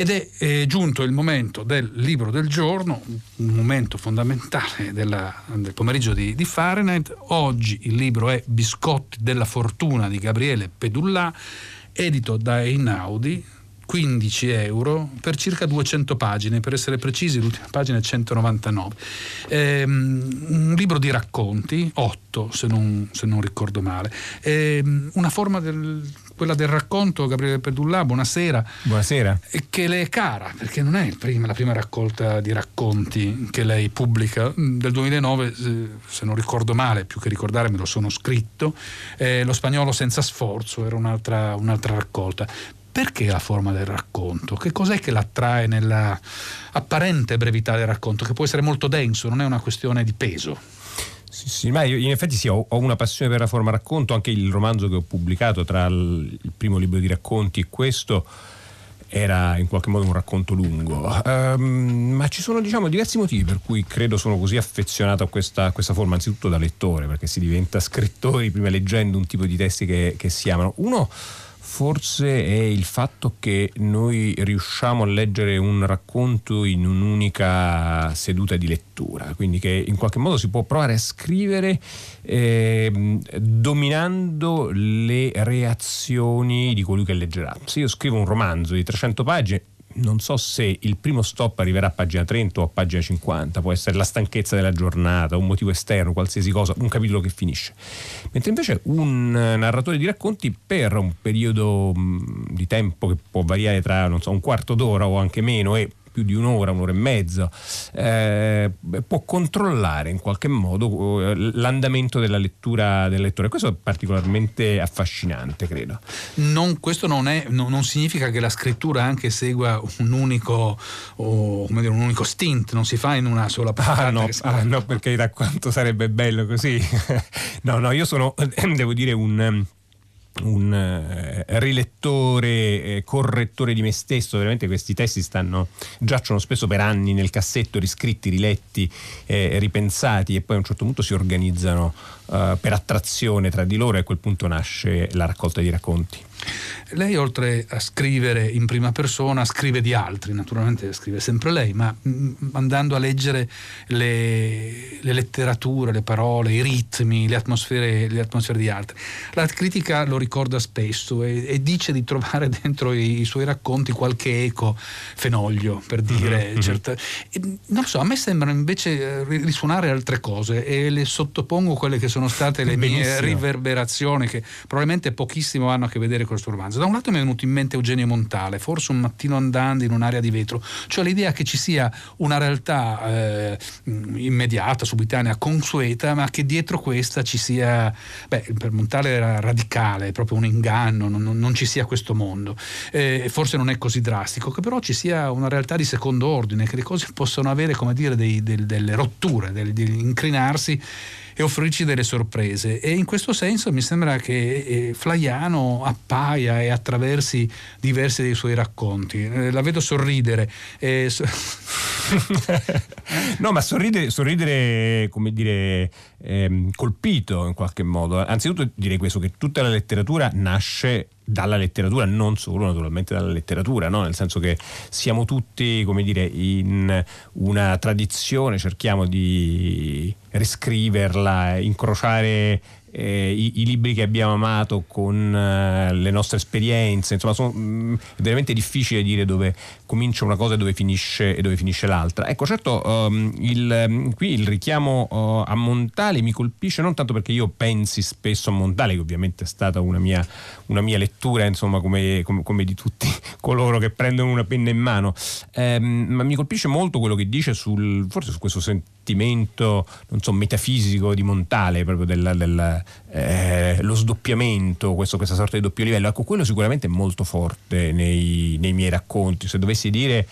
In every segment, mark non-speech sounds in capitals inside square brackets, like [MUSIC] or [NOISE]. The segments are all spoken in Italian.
Ed è eh, giunto il momento del libro del giorno, un momento fondamentale della, del pomeriggio di, di, Fahrenheit. Oggi il libro è Biscotti della fortuna di Gabriele Pedullà, edito da Einaudi, 15 euro per circa 200 pagine, per essere precisi l'ultima pagina è 199. Ehm, un libro di racconti, 8 se non, se non ricordo male. Ehm, una forma del quella del racconto Gabriele Pedullà, buonasera. Buonasera. Che le è cara, perché non è prima, la prima raccolta di racconti che lei pubblica. Del 2009, se non ricordo male, più che ricordare me lo sono scritto, eh, Lo spagnolo senza sforzo era un'altra, un'altra raccolta. Perché la forma del racconto? Che cos'è che l'attrae nella apparente brevità del racconto, che può essere molto denso, non è una questione di peso? Sì, sì, ma io in effetti sì, ho, ho, una passione per la forma racconto, anche il romanzo che ho pubblicato tra il, il primo libro di racconti e questo era in qualche modo un racconto lungo, um, ma ci sono diciamo, diversi motivi per cui credo sono così affezionato a questa, a questa, forma, anzitutto da lettore, perché si diventa [LAUGHS] scrittori prima leggendo un tipo di testi che, che si amano. Uno forse è il fatto che noi riusciamo a leggere un racconto in un'unica seduta di lettura, quindi che in qualche modo si può provare a scrivere eh, dominando le reazioni di colui che leggerà. Se io scrivo un romanzo di 300 pagine, non so se il primo stop arriverà a pagina 30 o a pagina 50, può essere la stanchezza della giornata, un motivo esterno, qualsiasi cosa, un capitolo che finisce. Mentre invece un narratore di racconti per un periodo di tempo che può variare tra so, un quarto d'ora o anche meno e più di un'ora, un'ora e mezza, eh, può controllare in qualche modo eh, l'andamento della lettura del lettore. Questo è particolarmente affascinante, credo. Non, questo non, è, non, non, significa che la scrittura anche segua un unico, o, dire, un unico stint, non si fa in una sola parte. Ah no, ah, no perché da quanto sarebbe bello così. [LAUGHS] no, no, io sono, [CLEARS THROAT] devo dire, un un eh, rilettore, eh, correttore di me stesso, veramente questi testi stanno, giacciono spesso per anni nel cassetto, riscritti, riletti, eh, ripensati e poi a un certo punto si organizzano eh, per attrazione tra di loro e a quel punto nasce la raccolta di racconti. Lei oltre a scrivere in prima persona scrive di altri, naturalmente scrive sempre lei, ma mm, andando a leggere le, le letterature, le parole, i ritmi, le atmosfere, le atmosfere, di altri. La critica lo ricorda spesso e, e dice di trovare [LAUGHS] dentro i, i, suoi racconti qualche eco fenoglio, per dire. Uh-huh. Certa, e, non lo so, a me sembrano invece eh, risuonare altre cose e le sottopongo quelle che sono state le [LAUGHS] mie riverberazioni che probabilmente pochissimo hanno a che vedere questo romanzo. Da un lato mi è venuto in mente Eugenio Montale, forse un mattino andando in un'area di vetro, cioè l'idea che ci sia una realtà eh, immediata, subitanea, consueta, ma che dietro questa ci sia, beh, per Montale era radicale, proprio un inganno, non, non ci sia questo mondo. Eh, forse non è così drastico, che però ci sia una realtà di secondo ordine, che le cose possono avere, come dire, dei, del, delle rotture, del, di incrinarsi e offrirci delle sorprese. E in questo senso mi sembra che eh, Flaiano appaia e attraversi diversi dei suoi racconti. Eh, la vedo sorridere. Eh, [LAUGHS] no, ma sorridere, sorridere come dire, ehm, colpito in qualche modo. Anzitutto direi questo, che tutta la letteratura nasce dalla letteratura, non solo naturalmente dalla letteratura, no? nel senso che siamo tutti, come dire, in una tradizione, cerchiamo di riscriverla, incrociare eh, i, i, libri che abbiamo amato con eh, le nostre esperienze, insomma sono, mh, mm, è veramente difficile dire dove comincia una cosa e dove finisce, e dove finisce l'altra. Ecco, certo, um, il, mm, qui il richiamo uh, a Montale mi colpisce non tanto perché io pensi spesso a Montale, che ovviamente è stata una mia, una mia lettura, insomma, come, come, come, di tutti [LAUGHS] coloro che prendono una penna in mano, ehm, ma mi colpisce molto quello che dice sul, forse su questo sentimento, non so, metafisico di Montale, proprio del, del eh, lo sdoppiamento, questo, questa sorta di doppio livello. Ecco, quello sicuramente è molto forte nei, nei miei racconti. Se dovessi dire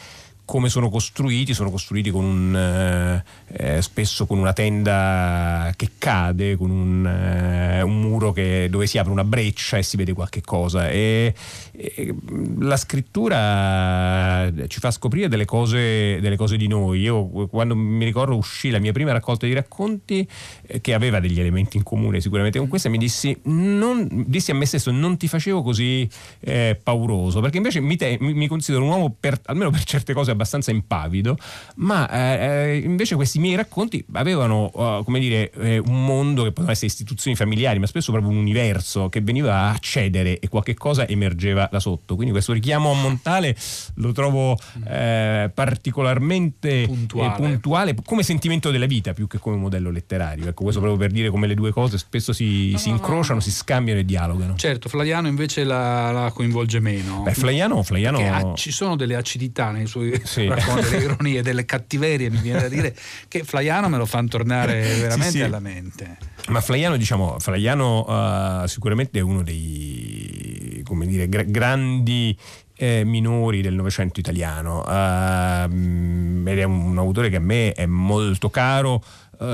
come sono costruiti, sono costruiti con un, eh, eh, spesso con una tenda che cade, con un, eh, un, muro che, dove si apre una breccia e si vede qualche cosa. E, e la scrittura ci fa scoprire delle cose, delle cose, di noi. Io quando mi ricordo uscì la mia prima raccolta di racconti eh, che aveva degli elementi in comune sicuramente con questa, mi dissi, non, dissi a me stesso non ti facevo così eh, pauroso, perché invece mi, te, mi, considero un uomo per, almeno per certe cose abbastanza impavido, ma eh, invece questi miei racconti avevano uh, come dire un mondo che poteva essere istituzioni familiari, ma spesso proprio un universo che veniva a accedere e qualche cosa emergeva da sotto. Quindi questo richiamo a Montale lo trovo eh, particolarmente puntuale. Eh, puntuale. come sentimento della vita più che come modello letterario. Ecco, questo proprio per dire come le due cose spesso si, no, si incrociano, no. si scambiano e dialogano. Certo, Flaiano invece la, la coinvolge meno. Beh, Flaiano, Flaiano... Ha, ci sono delle acidità nei suoi sì. racconti, delle [LAUGHS] ironie, delle cattiverie, mi viene da dire, che Flaiano me lo fanno tornare veramente sì, sì. alla mente. Ma Flaiano, diciamo, Flaiano uh, sicuramente è uno dei come dire, gra- grandi eh, minori del Novecento italiano uh, ed è un, un, autore che a me è molto caro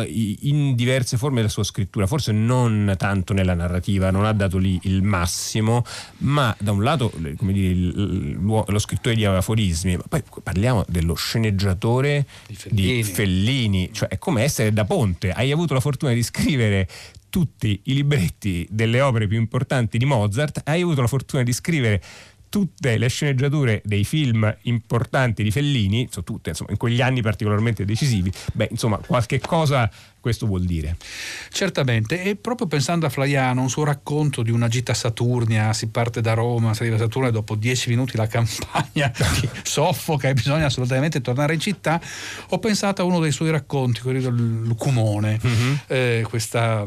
in diverse forme della sua scrittura, forse non tanto nella narrativa, non ha dato lì il massimo, ma da un lato come dire, lo scrittore di aforismi, ma poi parliamo dello sceneggiatore di Fellini. di Fellini, cioè è come essere da ponte, hai avuto la fortuna di scrivere tutti i libretti delle opere più importanti di Mozart, hai avuto la fortuna di scrivere tutte le sceneggiature dei film importanti di Fellini, so tutte, insomma, in quegli anni particolarmente decisivi, beh, insomma, qualche cosa questo vuol dire. Certamente, e proprio pensando a Flaiano, un suo racconto di una gita saturnia, si parte da Roma, si arriva a Saturno e dopo dieci minuti la campagna [LAUGHS] soffoca e bisogna assolutamente tornare in città, ho pensato a uno dei suoi racconti, quello del Lucumone, mm-hmm. eh, questa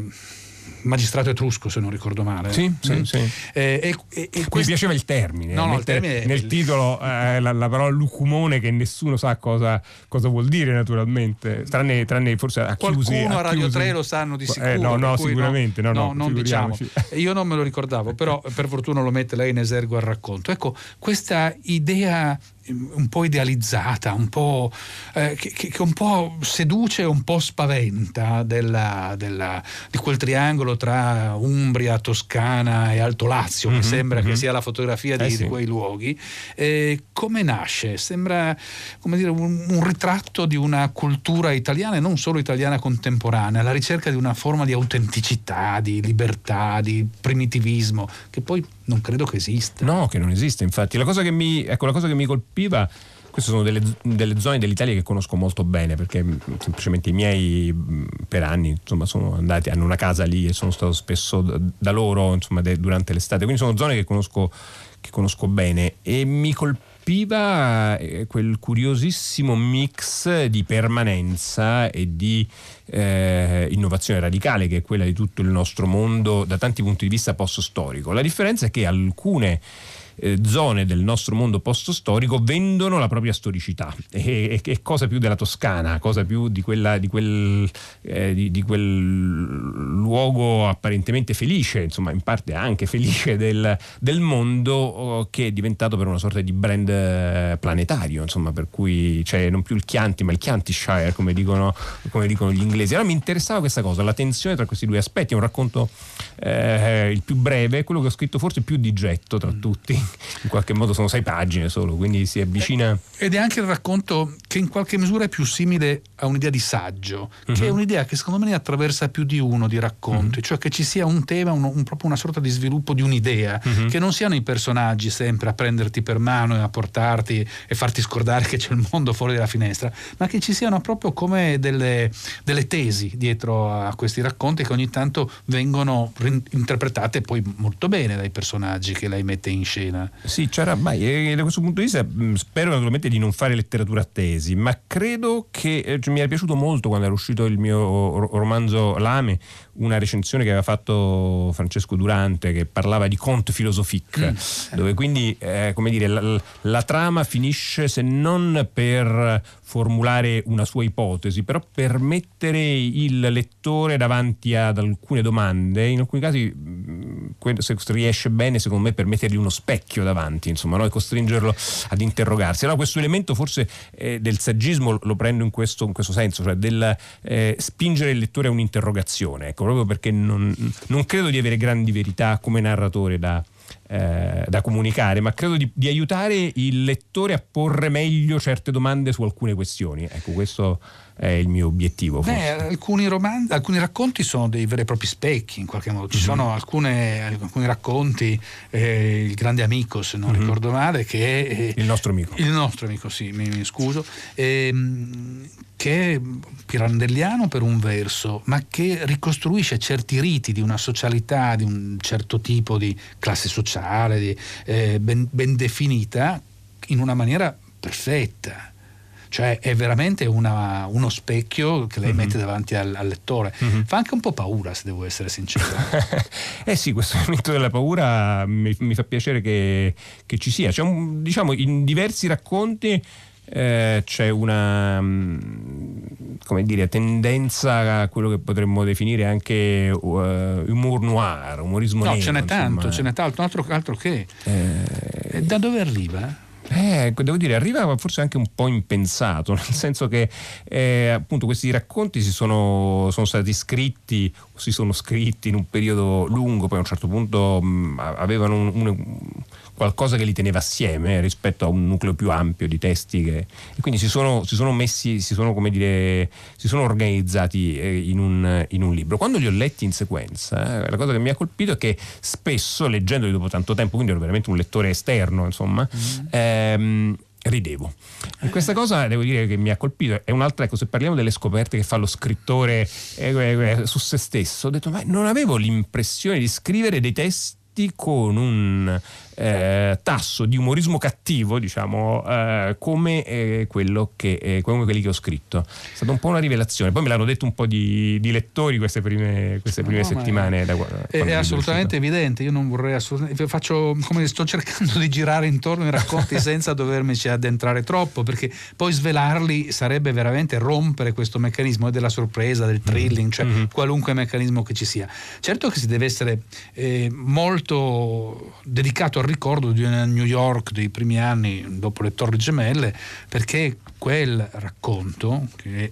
magistrato etrusco se non ricordo male. Sì, sì, mm. sì. Eh, e, e, e Mi piaceva il termine. No, no, il termine nel il... titolo eh, la, la, parola lucumone che nessuno sa cosa, cosa vuol dire naturalmente, tranne, tranne forse a chiusi. Qualcuno a Radio 3 lo sanno di sicuro. Eh, no, no, sicuramente. No, no, no non diciamo. [LAUGHS] Io non me lo ricordavo, però per fortuna lo mette lei in esergo al racconto. Ecco, questa idea un po' idealizzata, un po', eh, che, che, un po' seduce e un po' spaventa della, della, di quel triangolo tra Umbria, Toscana e Alto Lazio, mm-hmm, che sembra mm-hmm. che sia la fotografia di, eh sì. di quei luoghi. Eh, come nasce? Sembra come dire, un, un, ritratto di una cultura italiana e non solo italiana contemporanea, la ricerca di una forma di autenticità, di libertà, di primitivismo, che poi non credo che esista. No, che non esiste, infatti. La cosa che mi, ecco, la cosa che mi colpiva queste sono delle, delle, zone dell'Italia che conosco molto bene perché mm, semplicemente i miei mm, per anni insomma, sono andati, hanno una casa lì e sono stato spesso da, loro insomma, de, durante l'estate, quindi sono zone che conosco, che conosco bene e mi colpiva eh, quel curiosissimo mix di permanenza e di eh, innovazione radicale che è quella di tutto il nostro mondo da tanti punti di vista post-storico. La differenza è che alcune eh, zone del nostro mondo post-storico vendono la propria storicità. E, e, cosa più della Toscana, cosa più di, quella, di, quel, eh, di, di, quel, luogo apparentemente felice, insomma in parte anche felice del, del mondo, oh, che è diventato per una sorta di brand eh, planetario, insomma, per cui c'è non più il Chianti, ma il Chiantishire, come dicono, come dicono gli inglesi. Allora mi interessava questa cosa, la tensione tra questi due aspetti. È un racconto eh, il più breve, quello che ho scritto forse più di getto tra tutti in qualche modo sono sei pagine solo, quindi si avvicina. Ed è anche il racconto che in qualche misura è più simile a un'idea di saggio, uh-huh. che è mhm. un'idea che secondo me ne attraversa più di uno di racconti, uh-huh. cioè che ci sia un tema, un, un, proprio una sorta di sviluppo di un'idea, uh-huh. che non siano i personaggi sempre a prenderti per mano e a portarti e farti scordare che c'è il mondo fuori dalla finestra, ma che ci siano proprio come delle, delle tesi dietro a questi racconti che ogni tanto vengono interpretate poi molto bene dai personaggi che lei mette in scena. Sì, c'era mai. E da questo punto di vista mm, spero naturalmente di non fare letteratura a tesi, ma credo che eh, mi era piaciuto molto quando era uscito il mio romanzo Lame, una recensione che aveva fatto Francesco Durante che parlava di conte philosophique, mm. dove quindi eh, come dire, la, la, trama finisce se non per formulare una sua ipotesi, però per mettere il lettore davanti ad alcune domande, in alcuni casi mm, se riesce bene secondo me per mettergli uno specchio davanti, insomma, no? e costringerlo ad interrogarsi. Allora questo elemento forse eh, del saggismo lo prendo in questo, in questo senso, cioè del eh, spingere il lettore a un'interrogazione, ecco, proprio perché non, non credo di avere grandi verità come narratore da, eh, da comunicare, ma credo di, di, aiutare il lettore a porre meglio certe domande su alcune questioni. Ecco, questo è il mio obiettivo. Beh, alcuni, romanzi, alcuni, racconti sono dei veri e propri specchi, in qualche modo. Ci mm-hmm. sono alcune, alcuni racconti, eh, il grande amico, se non mm-hmm. ricordo male, che è... Il nostro amico. Il nostro amico, sì, mi, mi scuso. Eh, che è pirandelliano per un verso, ma che ricostruisce certi riti di una socialità, di un certo tipo di classe sociale, di, eh, ben, ben definita, in una maniera perfetta cioè è veramente una, uno specchio che lei mm-hmm. mette davanti al, al lettore. Mm-hmm. Fa anche un po' paura, se devo essere sincero. [LAUGHS] eh sì, questo [LAUGHS] momento della paura mi, mi fa piacere che, che, ci sia. C'è un, diciamo, in diversi racconti eh, c'è una mm, come dire, tendenza a quello che potremmo definire anche uh, humor noir, umorismo no, nero. ce n'è tanto, insomma. ce n'è tanto, altro, altro che. Eh, da dove arriva? Eh, devo dire, arriva forse anche un po' impensato, [LAUGHS] nel senso che eh, appunto questi racconti si sono, sono, stati scritti si sono scritti in un periodo lungo, poi a un certo punto mh, avevano un, un qualcosa che li teneva assieme rispetto a un nucleo più ampio di testi che, e quindi si sono, si sono messi, si sono, come dire, si sono organizzati eh, in, un, in, un, libro. Quando li ho letti in sequenza, eh, la cosa che mi ha colpito è che spesso, leggendoli dopo tanto tempo, quindi ero veramente un lettore esterno, insomma, mm-hmm. ehm, ridevo. E questa cosa devo dire che mi ha colpito. È un'altra, ecco, se parliamo delle scoperte che fa lo scrittore eh, eh, su se stesso, ho detto, ma non avevo l'impressione di scrivere dei testi con un eh, tasso di umorismo cattivo, diciamo, eh, come, eh, quello che, eh, come quelli che ho scritto. È stata un po' una rivelazione. Poi me l'hanno detto un po' di, di lettori queste prime, queste prime no, settimane. Da, è, è assolutamente evidente. Io non vorrei assolutamente. Faccio, come sto cercando di girare intorno ai racconti [LAUGHS] senza dovermici addentrare troppo, perché poi svelarli sarebbe veramente rompere questo meccanismo della sorpresa, del thrilling, cioè mm-hmm. qualunque meccanismo che ci sia. Certo che si deve essere eh, molto dedicato al ricordo di una New York dei primi anni dopo le Torri Gemelle, perché quel racconto, che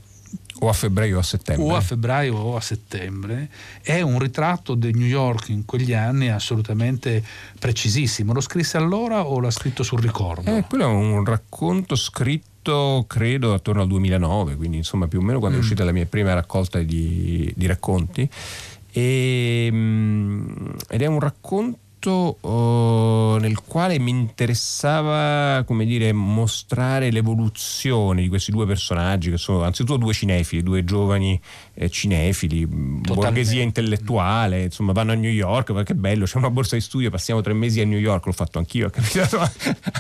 o a febbraio o a settembre. O a febbraio o a settembre. È un ritratto di New York in quegli anni assolutamente precisissimo. Lo scrisse allora o l'ha scritto sul ricordo? Eh, quello è un racconto scritto credo attorno al 2009, quindi insomma più o meno quando mm. è uscita la mia prima raccolta di, di racconti. E, mm, ed è un racconto progetto uh, nel quale mi interessava come dire, mostrare l'evoluzione di questi due personaggi che sono anzitutto due cinefili, due giovani eh, cinefili, Totalmente. borghesia intellettuale, insomma vanno a New York, perché è bello, c'è una borsa di studio, passiamo tre mesi a New York, l'ho fatto anch'io, [LAUGHS] è capitato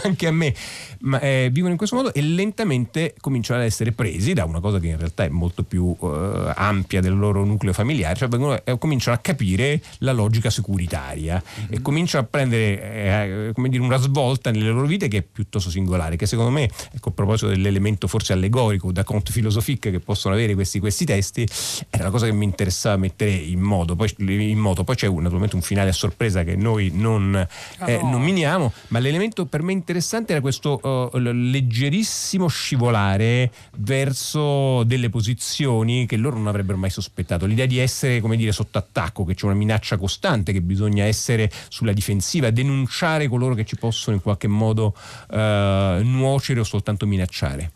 anche a me, ma eh, vivono in questo modo e lentamente cominciano ad essere presi da una cosa che in realtà è molto più eh, ampia del loro nucleo familiare, cioè vengono, eh, cominciano a capire la logica securitaria mm-hmm. e cominciano a prendere eh, come dire, una svolta nelle loro vite che è piuttosto singolare, che secondo me, ecco, a proposito dell'elemento forse allegorico da conte philosophique che possono avere questi, questi testi, era la cosa che mi interessava mettere in modo. Poi, in moto. Poi c'è naturalmente un finale a sorpresa che noi non eh, oh. nominiamo, ma l'elemento per me interessante era questo uh, leggerissimo scivolare verso delle posizioni che loro non avrebbero mai sospettato. L'idea di essere, come dire, sotto attacco, che c'è una minaccia costante, che bisogna essere sulla difensiva, denunciare coloro che ci possono in qualche modo uh, nuocere o soltanto minacciare.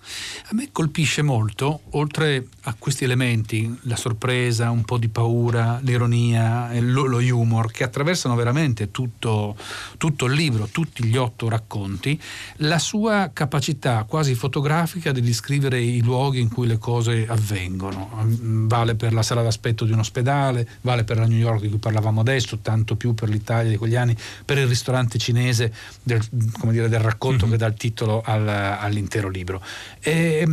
A me colpisce molto, oltre a questi elementi, la sorpresa, un po' di paura, l'ironia, lo, lo humor che attraversano veramente tutto, tutto, il libro, tutti gli otto racconti, la sua capacità quasi fotografica di descrivere i luoghi in cui le cose avvengono. Vale per la sala d'aspetto di un ospedale, vale per la New York di cui parlavamo adesso, tanto più per l'Italia di quegli anni, per il ristorante cinese del, dire, del racconto mm-hmm. che dà il titolo al, all'intero libro. E,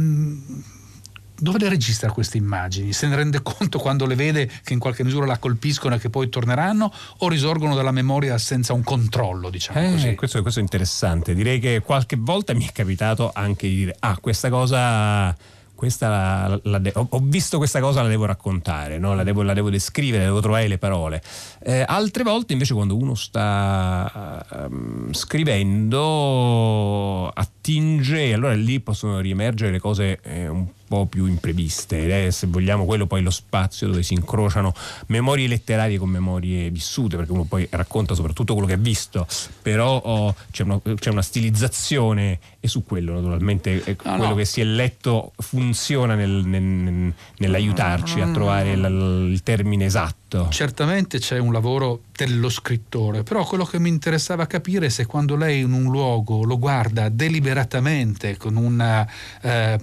dove le registra queste immagini? Se ne rende conto quando le vede che in qualche misura la colpiscono e che poi torneranno o risorgono dalla memoria senza un controllo, diciamo eh, così? Questo, questo, è interessante. Direi che qualche volta mi è capitato anche di dire ah, questa cosa questa la, la de- ho, visto questa cosa, la devo raccontare, no? la, devo, la, devo, descrivere, devo trovare le parole. Eh, altre volte invece quando uno sta um, scrivendo attinge, allora lì possono riemergere le cose eh, un po' più impreviste, eh, se vogliamo quello poi lo spazio dove si incrociano memorie letterarie con memorie vissute, perché uno poi racconta soprattutto quello che ha visto, però oh, c'è, una, c'è, una, stilizzazione e su quello naturalmente eh, no, quello no. che si è letto funziona nel, nel, nell'aiutarci a trovare il, il termine esatto. Certamente c'è un lavoro dello scrittore, però quello che mi interessava capire è se quando lei in un luogo lo guarda deliberatamente con una eh,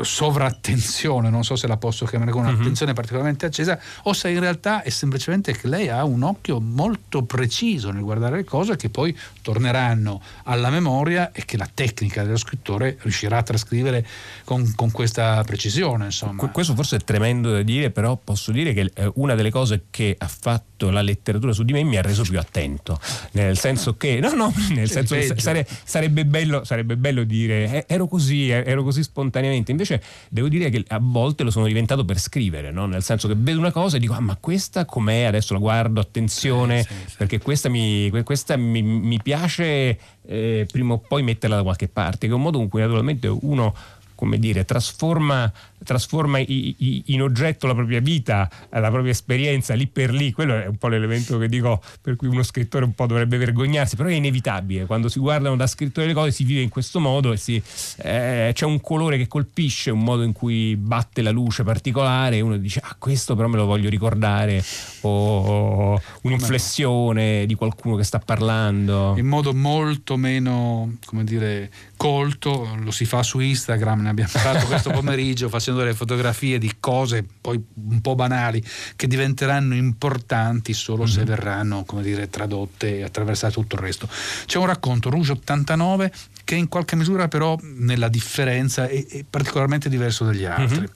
sovrattenzione, non so se la posso chiamare con un'attenzione uh-huh. particolarmente accesa, o se in realtà è semplicemente che lei ha un occhio molto preciso nel guardare le cose che poi torneranno alla memoria e che la tecnica dello scrittore riuscirà a trascrivere con, con questa precisione. Insomma. Questo forse è tremendo da dire, però posso dire che eh, una delle cose che ha fatto la letteratura su di me mi ha reso più attento, nel senso che, no, no, [LAUGHS] nel senso che sare, sarebbe, bello, sarebbe, bello, dire eh, ero così, eh, ero così spontaneamente, invece devo dire che a volte lo sono diventato per scrivere, no? nel senso che vedo una cosa e dico, ah ma questa com'è, adesso la guardo, attenzione, sì, sì, sì. perché questa mi, questa mi, mi piace eh, prima o poi metterla da qualche parte, che è un modo in cui naturalmente uno come dire, trasforma, trasforma i, i, in oggetto la propria vita, la propria esperienza lì per lì, quello è un po' l'elemento che dico per cui uno scrittore un po' dovrebbe vergognarsi, però è inevitabile, quando si guardano da scrittore le cose si vive in questo modo e si, eh, c'è un colore che colpisce, un modo in cui batte la luce particolare e uno dice ah questo però me lo voglio ricordare o un'inflessione di qualcuno che sta parlando. In modo molto meno, come dire, colto, lo si fa su Instagram, ne abbiamo parlato [LAUGHS] questo pomeriggio facendo delle fotografie di cose poi un po' banali che diventeranno importanti solo mm-hmm. se mhm. verranno, come dire, tradotte e attraversate tutto il resto. C'è un racconto, Rouge 89, che in qualche misura però nella differenza è, è particolarmente diverso dagli altri. Mm-hmm.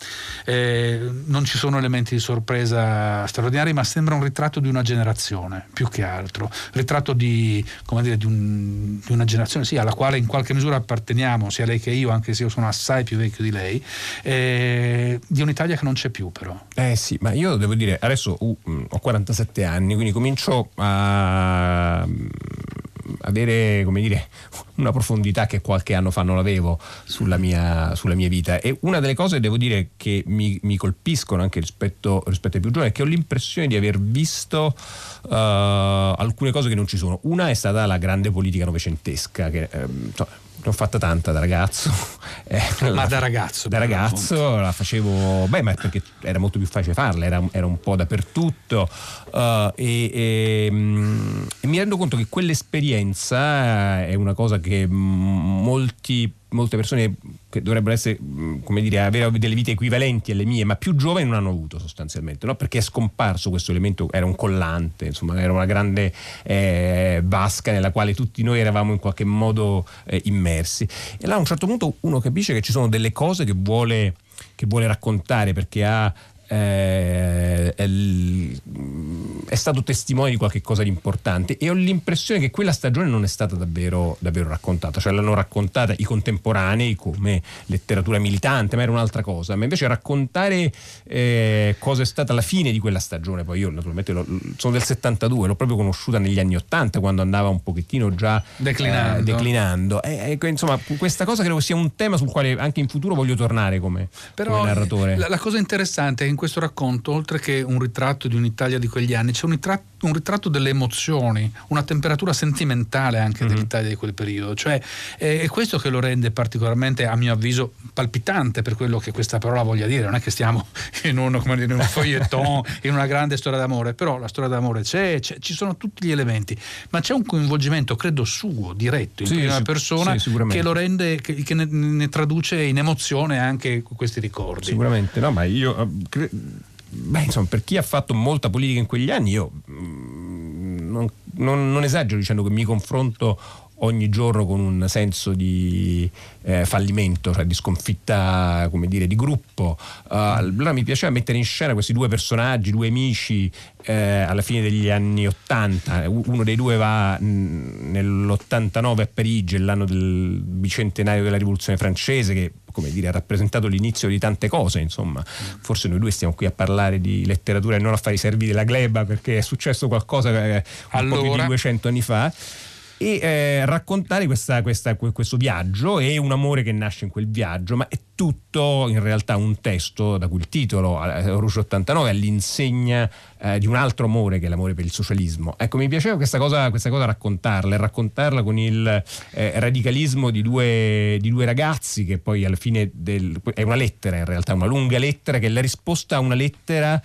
Eh, non ci sono elementi di sorpresa straordinari, ma sembra un ritratto di una generazione più che altro, ritratto di, dire, di, un, di una generazione sì, alla quale in qualche misura apparteniamo, sia lei che io, anche se io sono assai più vecchio di lei, eh, di un'Italia che non c'è più però. Eh sì, ma io devo dire, adesso uh, ho 47 anni, quindi comincio a avere come dire, una profondità che qualche anno fa non avevo sulla mia, sulla mia vita. E una delle cose, devo dire, che mi, mi colpiscono anche rispetto, rispetto, ai più giovani è che ho l'impressione di aver visto uh, alcune cose che non ci sono. Una è stata la grande politica novecentesca, che um, l'ho fatta tanta da ragazzo. [LAUGHS] Eh, ma da ragazzo? Da ragazzo la facevo, beh, ma perché era molto più facile farla, era, era un po' dappertutto uh, e, e, mm, e, mi rendo conto che quell'esperienza è una cosa che molti molte persone che dovrebbero essere, come dire, avere delle vite equivalenti alle mie, ma più giovani non hanno avuto sostanzialmente, no? perché è scomparso questo elemento, era un collante, insomma, era una grande eh, vasca nella quale tutti noi eravamo in qualche modo eh, immersi. E là a un certo punto uno capisce che ci sono delle cose che vuole che vuole raccontare perché ha eh, è, è, stato testimone di qualche cosa di importante e ho l'impressione che quella stagione non è stata davvero, davvero raccontata, cioè l'hanno raccontata i contemporanei come letteratura militante, ma era un'altra cosa, ma invece raccontare eh, cosa è stata la fine di quella stagione, poi io naturalmente lo, sono del 72, l'ho proprio conosciuta negli anni 80 quando andava un pochettino già declinando, eh, declinando. E, e, insomma questa cosa credo sia un tema sul quale anche in futuro voglio tornare come, Però come narratore. La, la cosa interessante è in questo racconto, oltre che un ritratto di un'Italia di quegli anni, c'è un ritratto un ritratto delle emozioni, una temperatura sentimentale anche mm-hmm. dell'Italia di quel periodo. Cioè, è, questo che lo rende particolarmente, a mio avviso, palpitante per quello che questa parola voglia dire. Non è che stiamo [LAUGHS] in, uno, dire, in un feuilleton, [LAUGHS] in una grande storia d'amore, però la storia d'amore c'è, c'è, ci sono tutti gli elementi, ma c'è un coinvolgimento, credo, suo, diretto, in sì, prima persona, sì, che lo rende, che, che ne, ne, traduce in emozione anche questi ricordi. Sicuramente, no, ma io... Uh, cre- Beh, insomma, per chi ha fatto molta politica in quegli anni, io mm, non, non, non esagero dicendo che mi confronto ogni giorno con un senso di eh, fallimento, cioè di sconfitta come dire, di gruppo. Uh, allora mi piaceva mettere in scena questi due personaggi, due amici eh, alla fine degli anni 80. Uno dei due va mh, nell'89 a Parigi, l'anno del bicentenario della rivoluzione francese, che come dire, ha rappresentato l'inizio di tante cose, insomma. Forse noi due stiamo qui a parlare di letteratura e non a fare i servi della gleba perché è successo qualcosa eh, un allora... po' più di 200 anni fa e eh, raccontare questa, questa, questo viaggio e un amore che nasce in quel viaggio, ma è tutto in realtà un testo da cui il titolo, Rouge 89, all'insegna eh, di un altro amore che è l'amore per il socialismo. Ecco, mi piaceva questa cosa, questa cosa raccontarla e raccontarla con il eh, radicalismo di due, di due, ragazzi che poi alla fine del, è una lettera in realtà, una lunga lettera che è la risposta a una lettera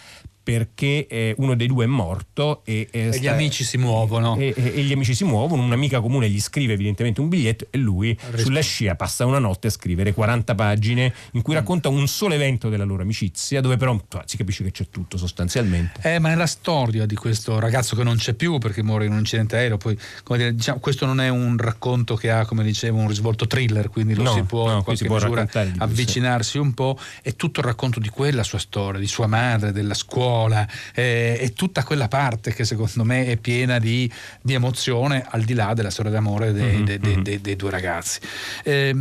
perché eh, uno dei due è morto e, e, e gli amici si muovono. E, e, gli amici si muovono, un'amica comune gli scrive evidentemente un biglietto e lui Rispondo. sulla scia passa una notte a scrivere 40 pagine in cui mm. racconta un solo evento della loro amicizia, dove però si capisce che c'è tutto sostanzialmente. Eh, ma nella storia di questo ragazzo che non c'è più perché muore in un incidente aereo, poi dire, diciamo, questo non è un racconto che ha, come dicevo, un risvolto thriller, quindi lo no, si può no, in qualche misura avvicinarsi un po', è tutto il racconto di quella sua storia, di sua madre, della scuola scuola eh, e tutta quella parte che secondo me è piena di, di emozione al di là della storia d'amore dei, mm-hmm. dei, dei, dei, dei due ragazzi. Eh,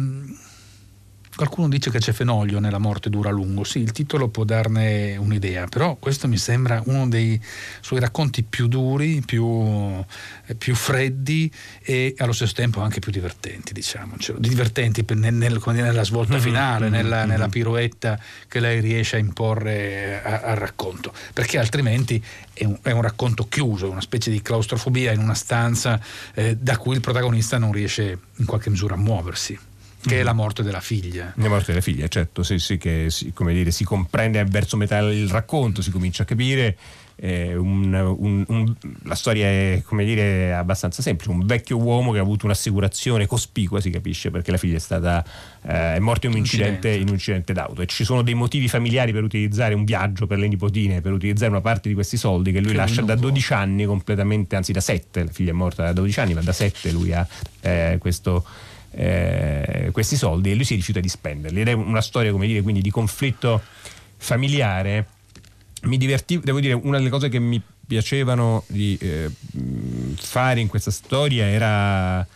Qualcuno dice che c'è Fenoglio nella morte dura a lungo, sì, il titolo può darne un'idea, però questo mi sembra uno dei suoi racconti più duri, più, eh, più freddi e allo stesso tempo anche più divertenti, diciamo, cioè, divertenti nel, nel, nella svolta mm-hmm, finale, mm-hmm, nella, mm-hmm. nella, piroetta che lei riesce a imporre al racconto, perché altrimenti è un, è un, racconto chiuso, una specie di claustrofobia in una stanza eh, da cui il protagonista non riesce in qualche misura a muoversi che è la morte della figlia. La morte della figlia, certo, sì, sì, che si, dire, si comprende verso metà il racconto, si comincia a capire. Eh, un, un, un, la storia è come dire abbastanza semplice un vecchio uomo che ha avuto un'assicurazione cospicua si capisce perché la figlia è stata eh, è morta in un, incidente, in un incidente d'auto e ci sono dei motivi familiari per utilizzare un viaggio per le nipotine per utilizzare una parte di questi soldi che lui che lascia da 12 anni completamente anzi da 7 la figlia è morta da 12 anni ma da 7 lui ha eh, questo eh, questi soldi e lui si rifiuta di spenderli ed è una storia come dire quindi di conflitto familiare mi divertivo devo dire una delle cose che mi piacevano di eh, fare in questa storia era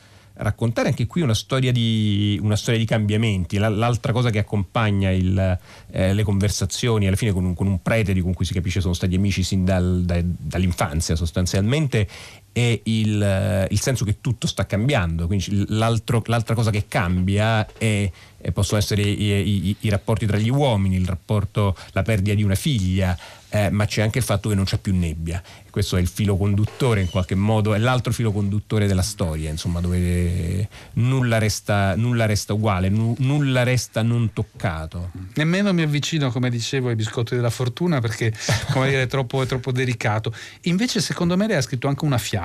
raccontare anche qui una storia di, una storia di cambiamenti. L'altra cosa che accompagna il, eh, le conversazioni, alla fine con un, con un, prete di con cui si capisce sono stati amici sin dal, da, dall'infanzia sostanzialmente, è il, il, senso che tutto sta cambiando. Quindi l'altra cosa che cambia è, possono essere i, i, i, rapporti tra gli uomini, il rapporto, la perdita di una figlia, eh, ma c'è anche il fatto che non c'è più nebbia. Questo è il filo conduttore in qualche modo, è l'altro filo conduttore della storia, insomma, dove nulla resta, nulla resta uguale, nu, nulla resta non toccato. Nemmeno mi avvicino, come dicevo, ai biscotti della fortuna perché dire, è, troppo, è, troppo, delicato. Invece, secondo me, lei ha scritto anche una fiaba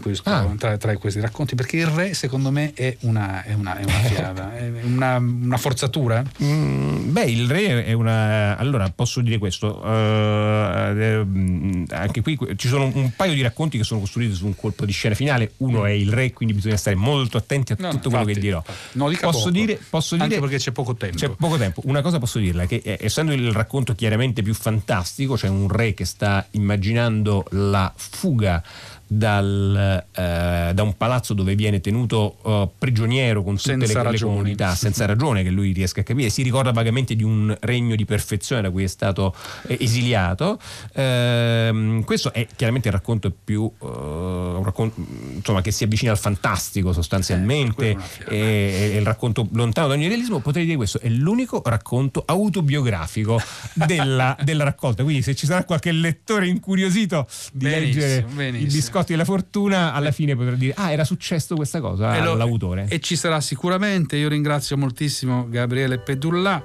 questo, ah. tra, tra, questi racconti, perché il re, secondo me, è una, è una, è una [LAUGHS] fiaba, è una, una forzatura. Mm, beh, il re è una. Allora, posso dire questo. Uh, anche qui ci sono un paio di racconti che sono costruiti su un colpo di scena finale. Uno è il re, quindi bisogna stare molto attenti a no, tutto no, quello che dirò. No, posso, dire, posso dire, Anche perché c'è poco tempo. C'è poco tempo. Una cosa posso dirla: che eh, essendo il racconto chiaramente più fantastico, c'è un re che sta immaginando la fuga dal, eh, da un palazzo dove viene tenuto uh, prigioniero con tutte le, le, comunità, senza ragione che lui riesca a capire. Si ricorda vagamente di un regno di perfezione da cui è stato eh, esiliato. Eh, questo è chiaramente il racconto più un racconto, insomma, che si avvicina al fantastico sostanzialmente, eh, è, il racconto lontano da ogni realismo. Potrei dire questo: è l'unico racconto autobiografico della, [LAUGHS] della raccolta. Quindi, se ci sarà qualche lettore incuriosito di benissimo, leggere benissimo. il discorso biscotti della fortuna, alla fine potrà dire: Ah, era successo questa cosa e all'autore. E ci sarà sicuramente. Io ringrazio moltissimo Gabriele Pedullà.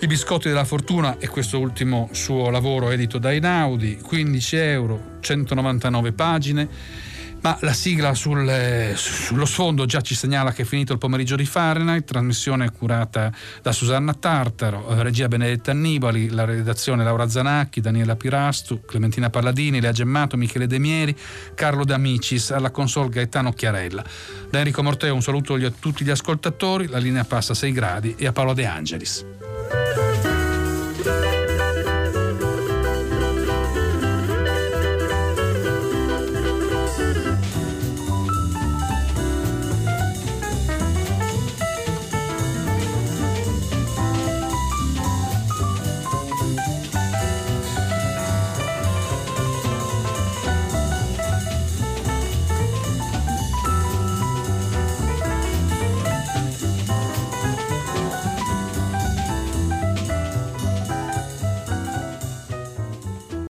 I biscotti della fortuna è questo ultimo suo lavoro edito da Inaudi, 15 euro, 199 pagine. Ma la sigla sul, sullo sfondo già ci segnala che è finito il pomeriggio di Fahrenheit, trasmissione curata da Susanna Tartaro, eh, regia Benedetta Annibali, la redazione Laura Zanacchi, Daniela Pirastu, Clementina Palladini, Lea Gemmato, Michele Demieri, Carlo D'Amicis, alla console Gaetano Chiarella. Da Enrico Morteo un saluto a tutti gli ascoltatori, la linea passa a 6 gradi e a Paolo De Angelis.